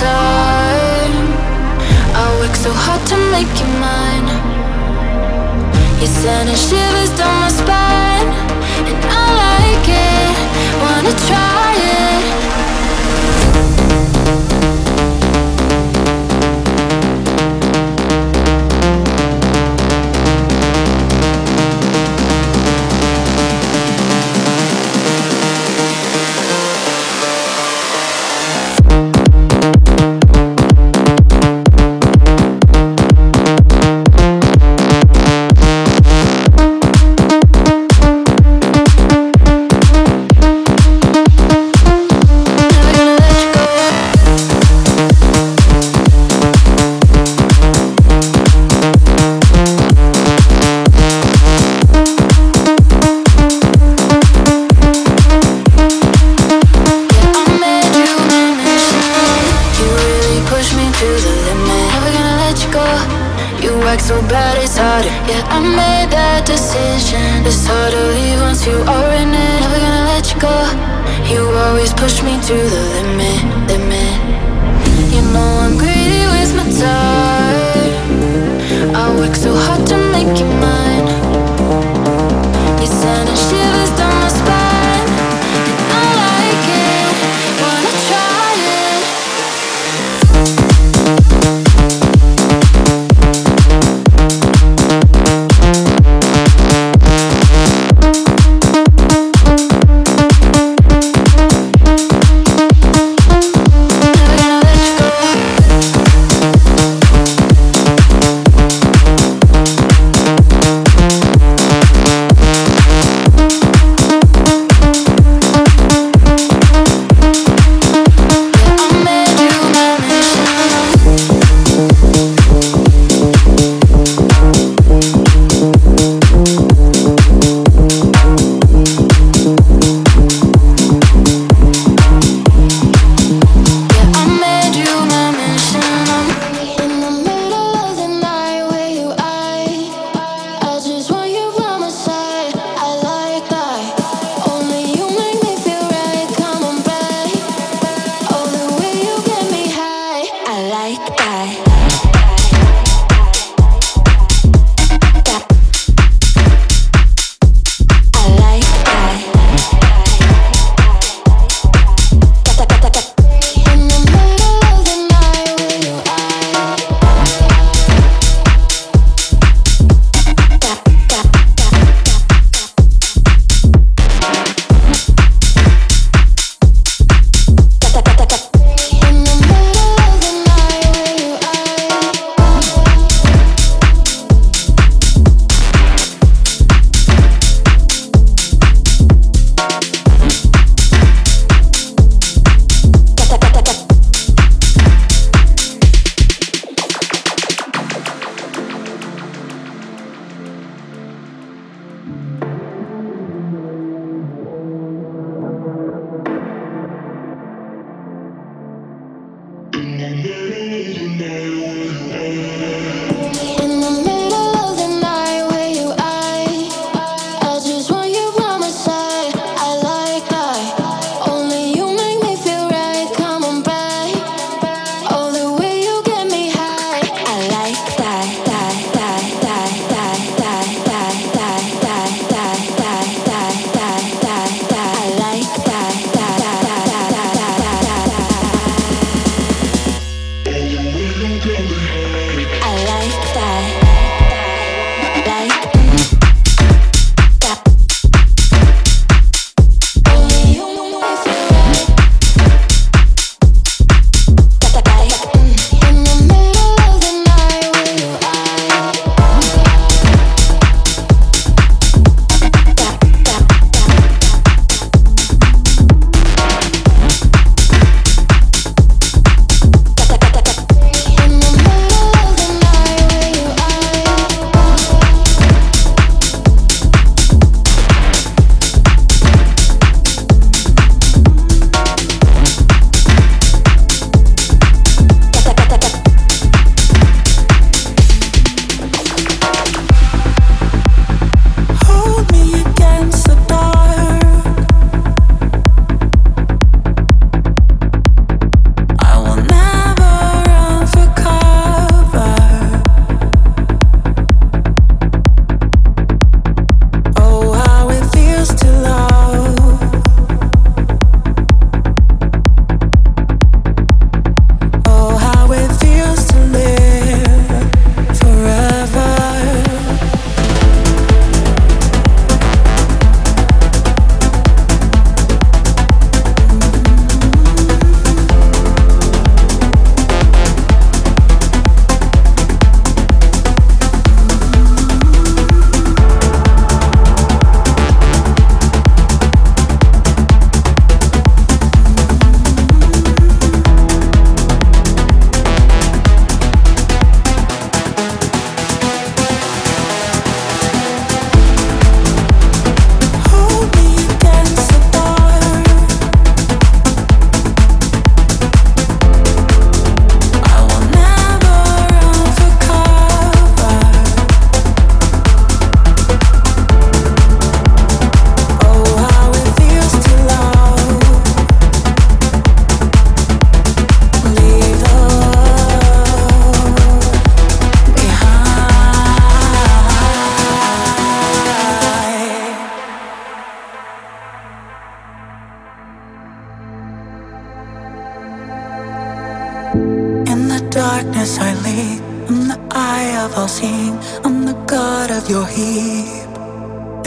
time. I work so hard to make you mine. You're sending shivers down my spine, and I like it. Wanna try it.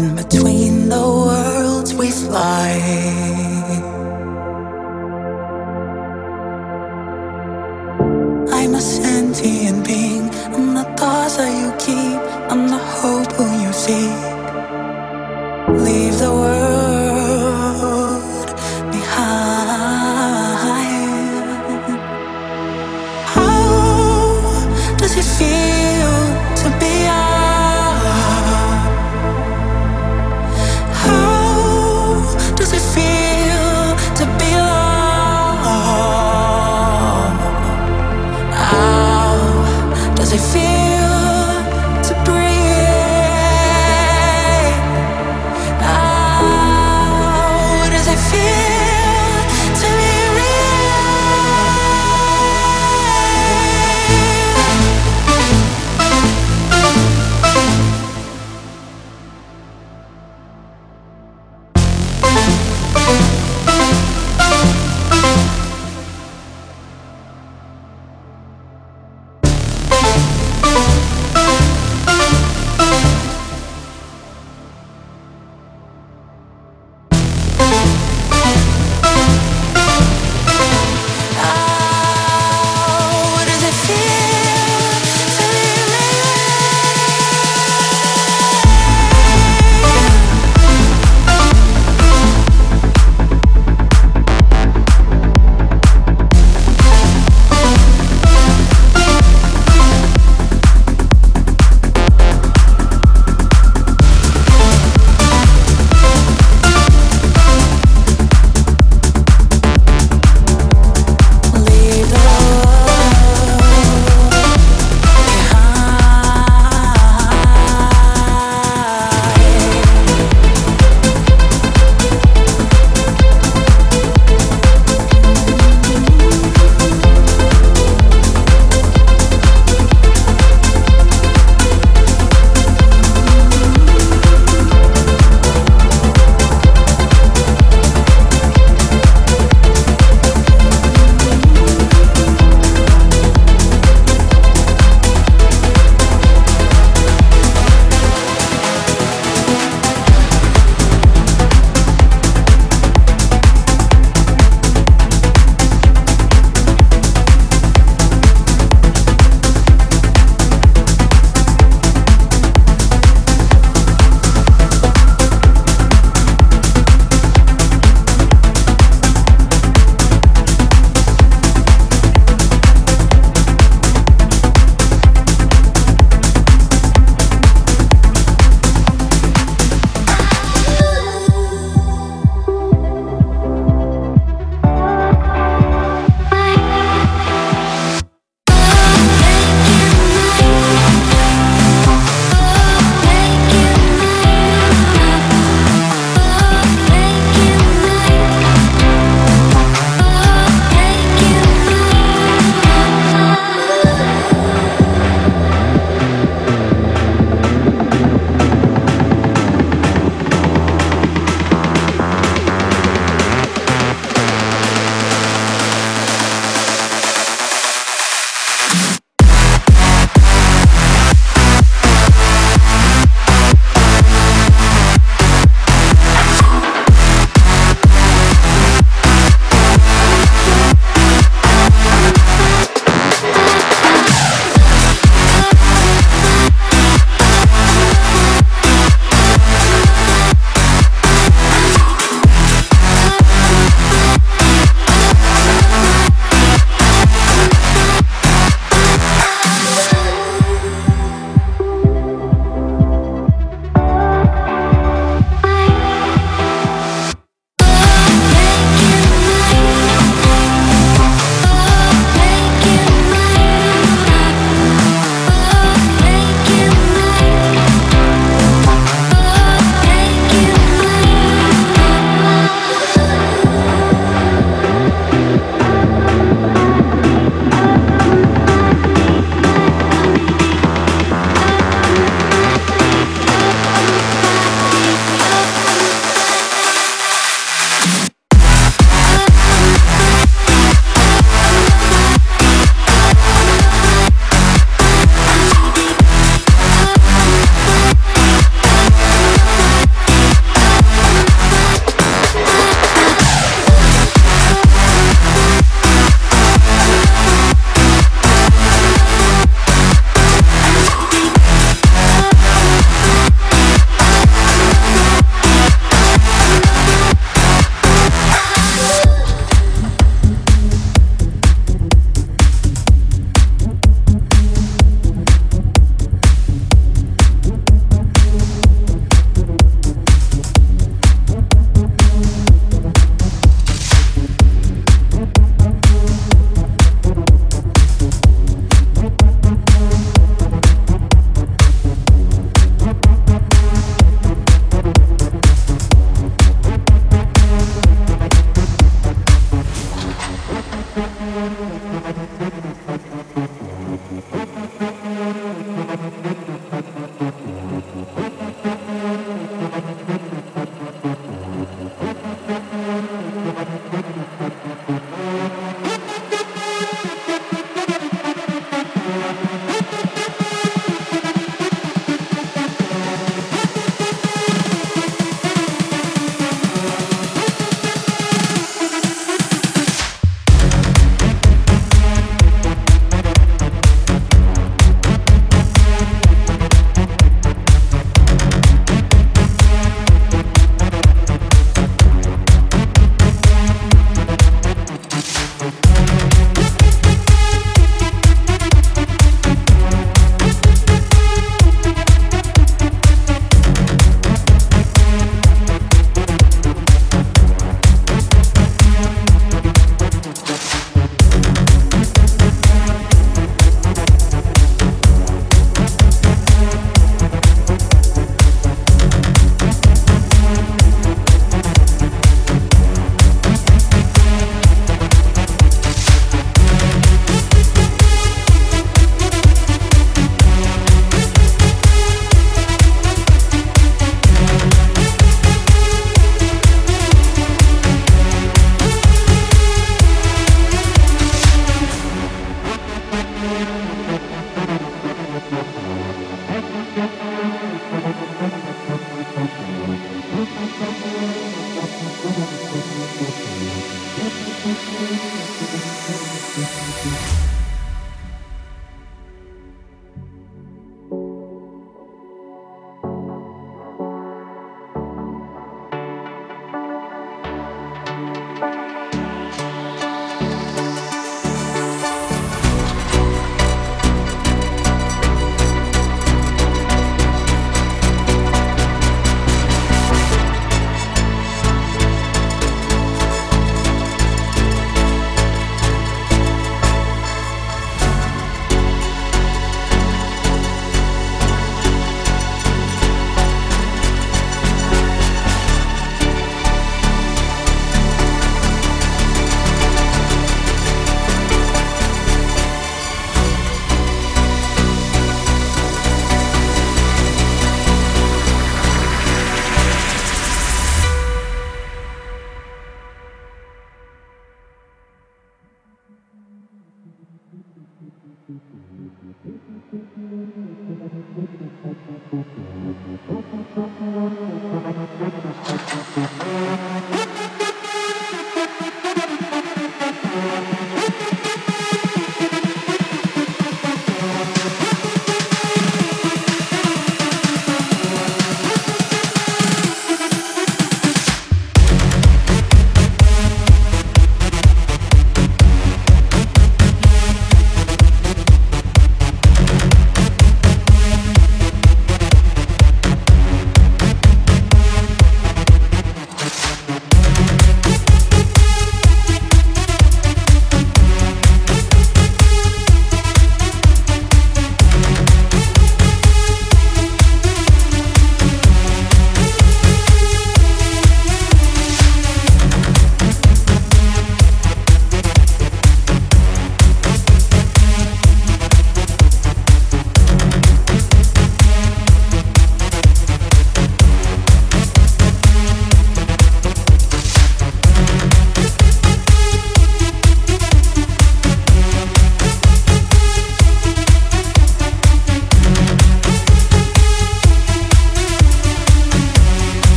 In between the worlds we fly.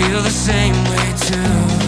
feel the same way too.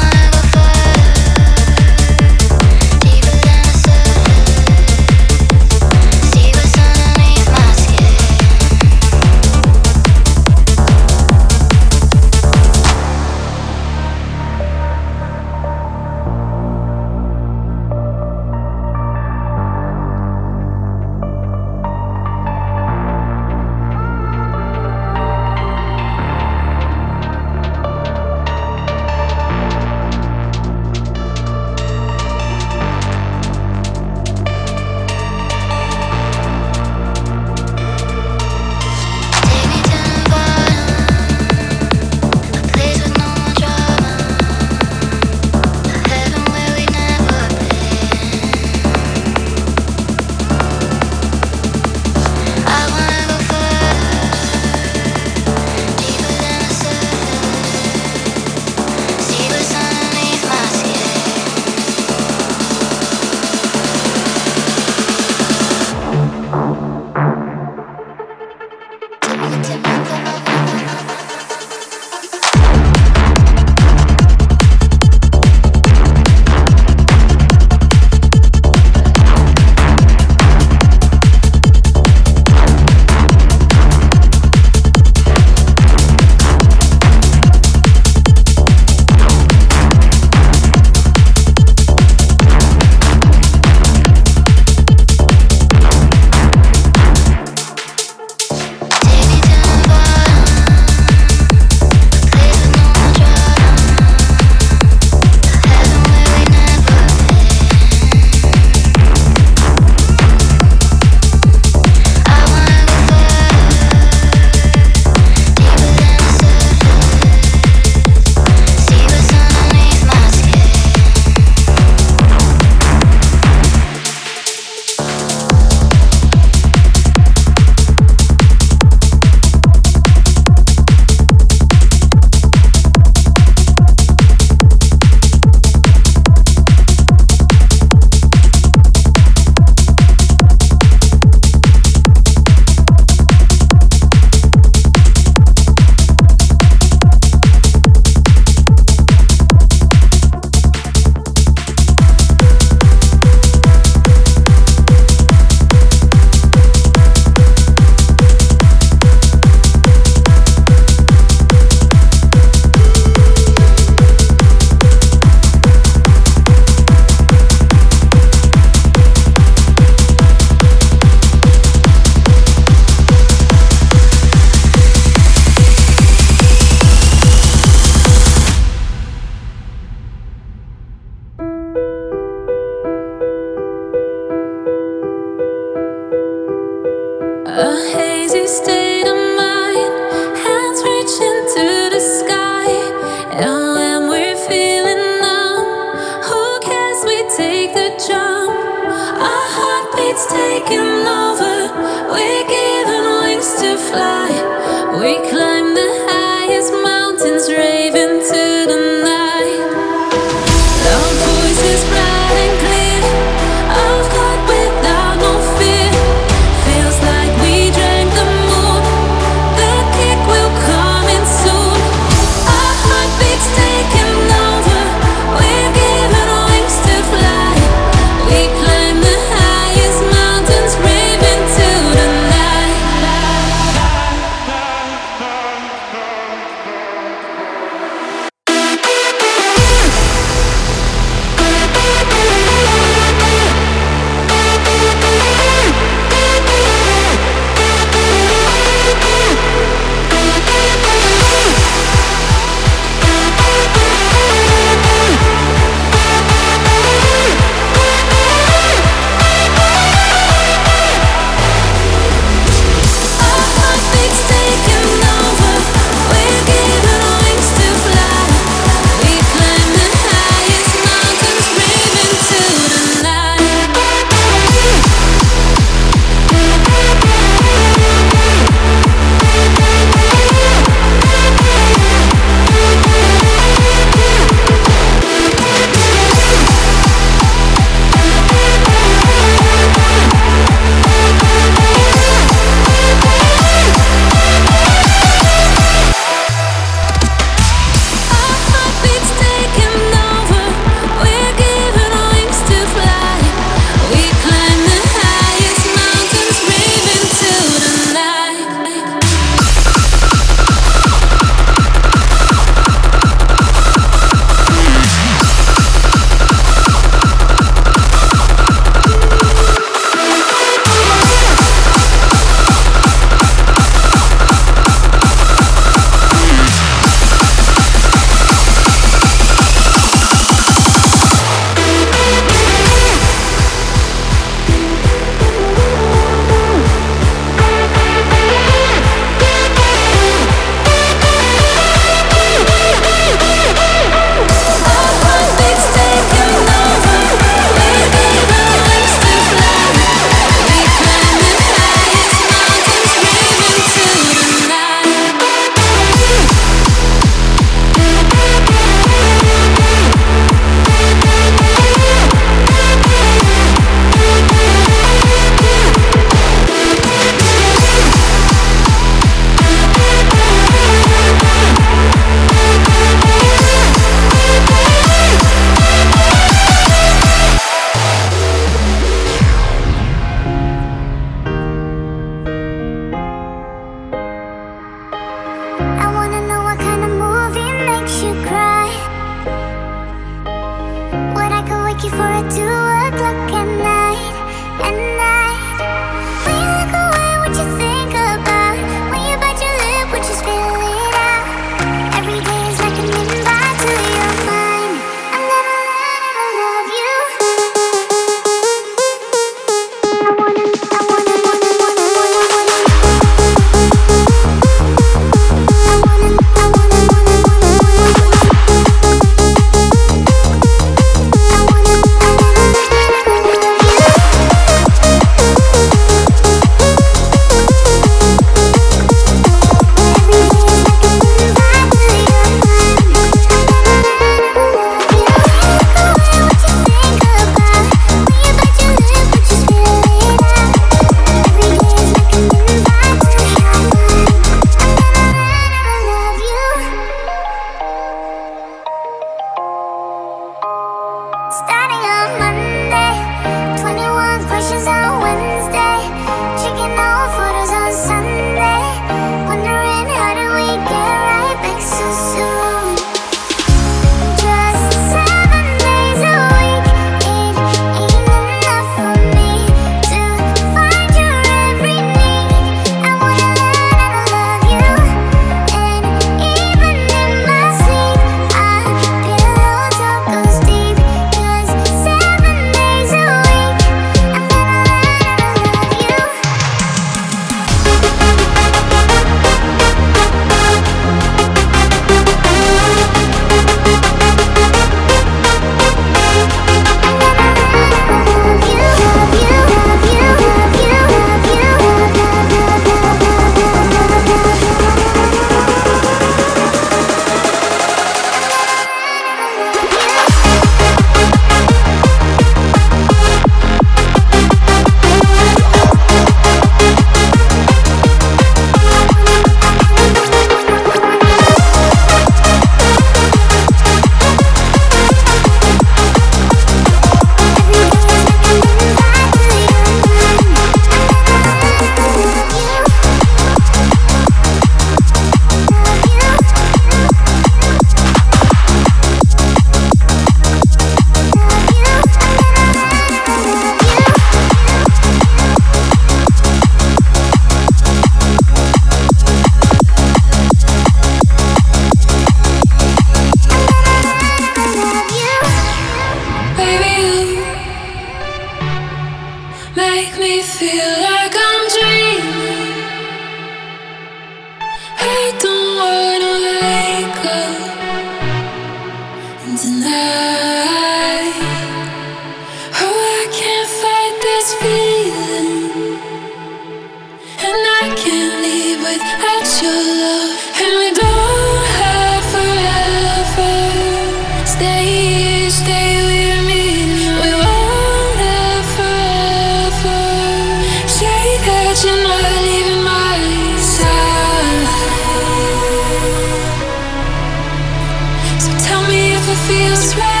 feels right.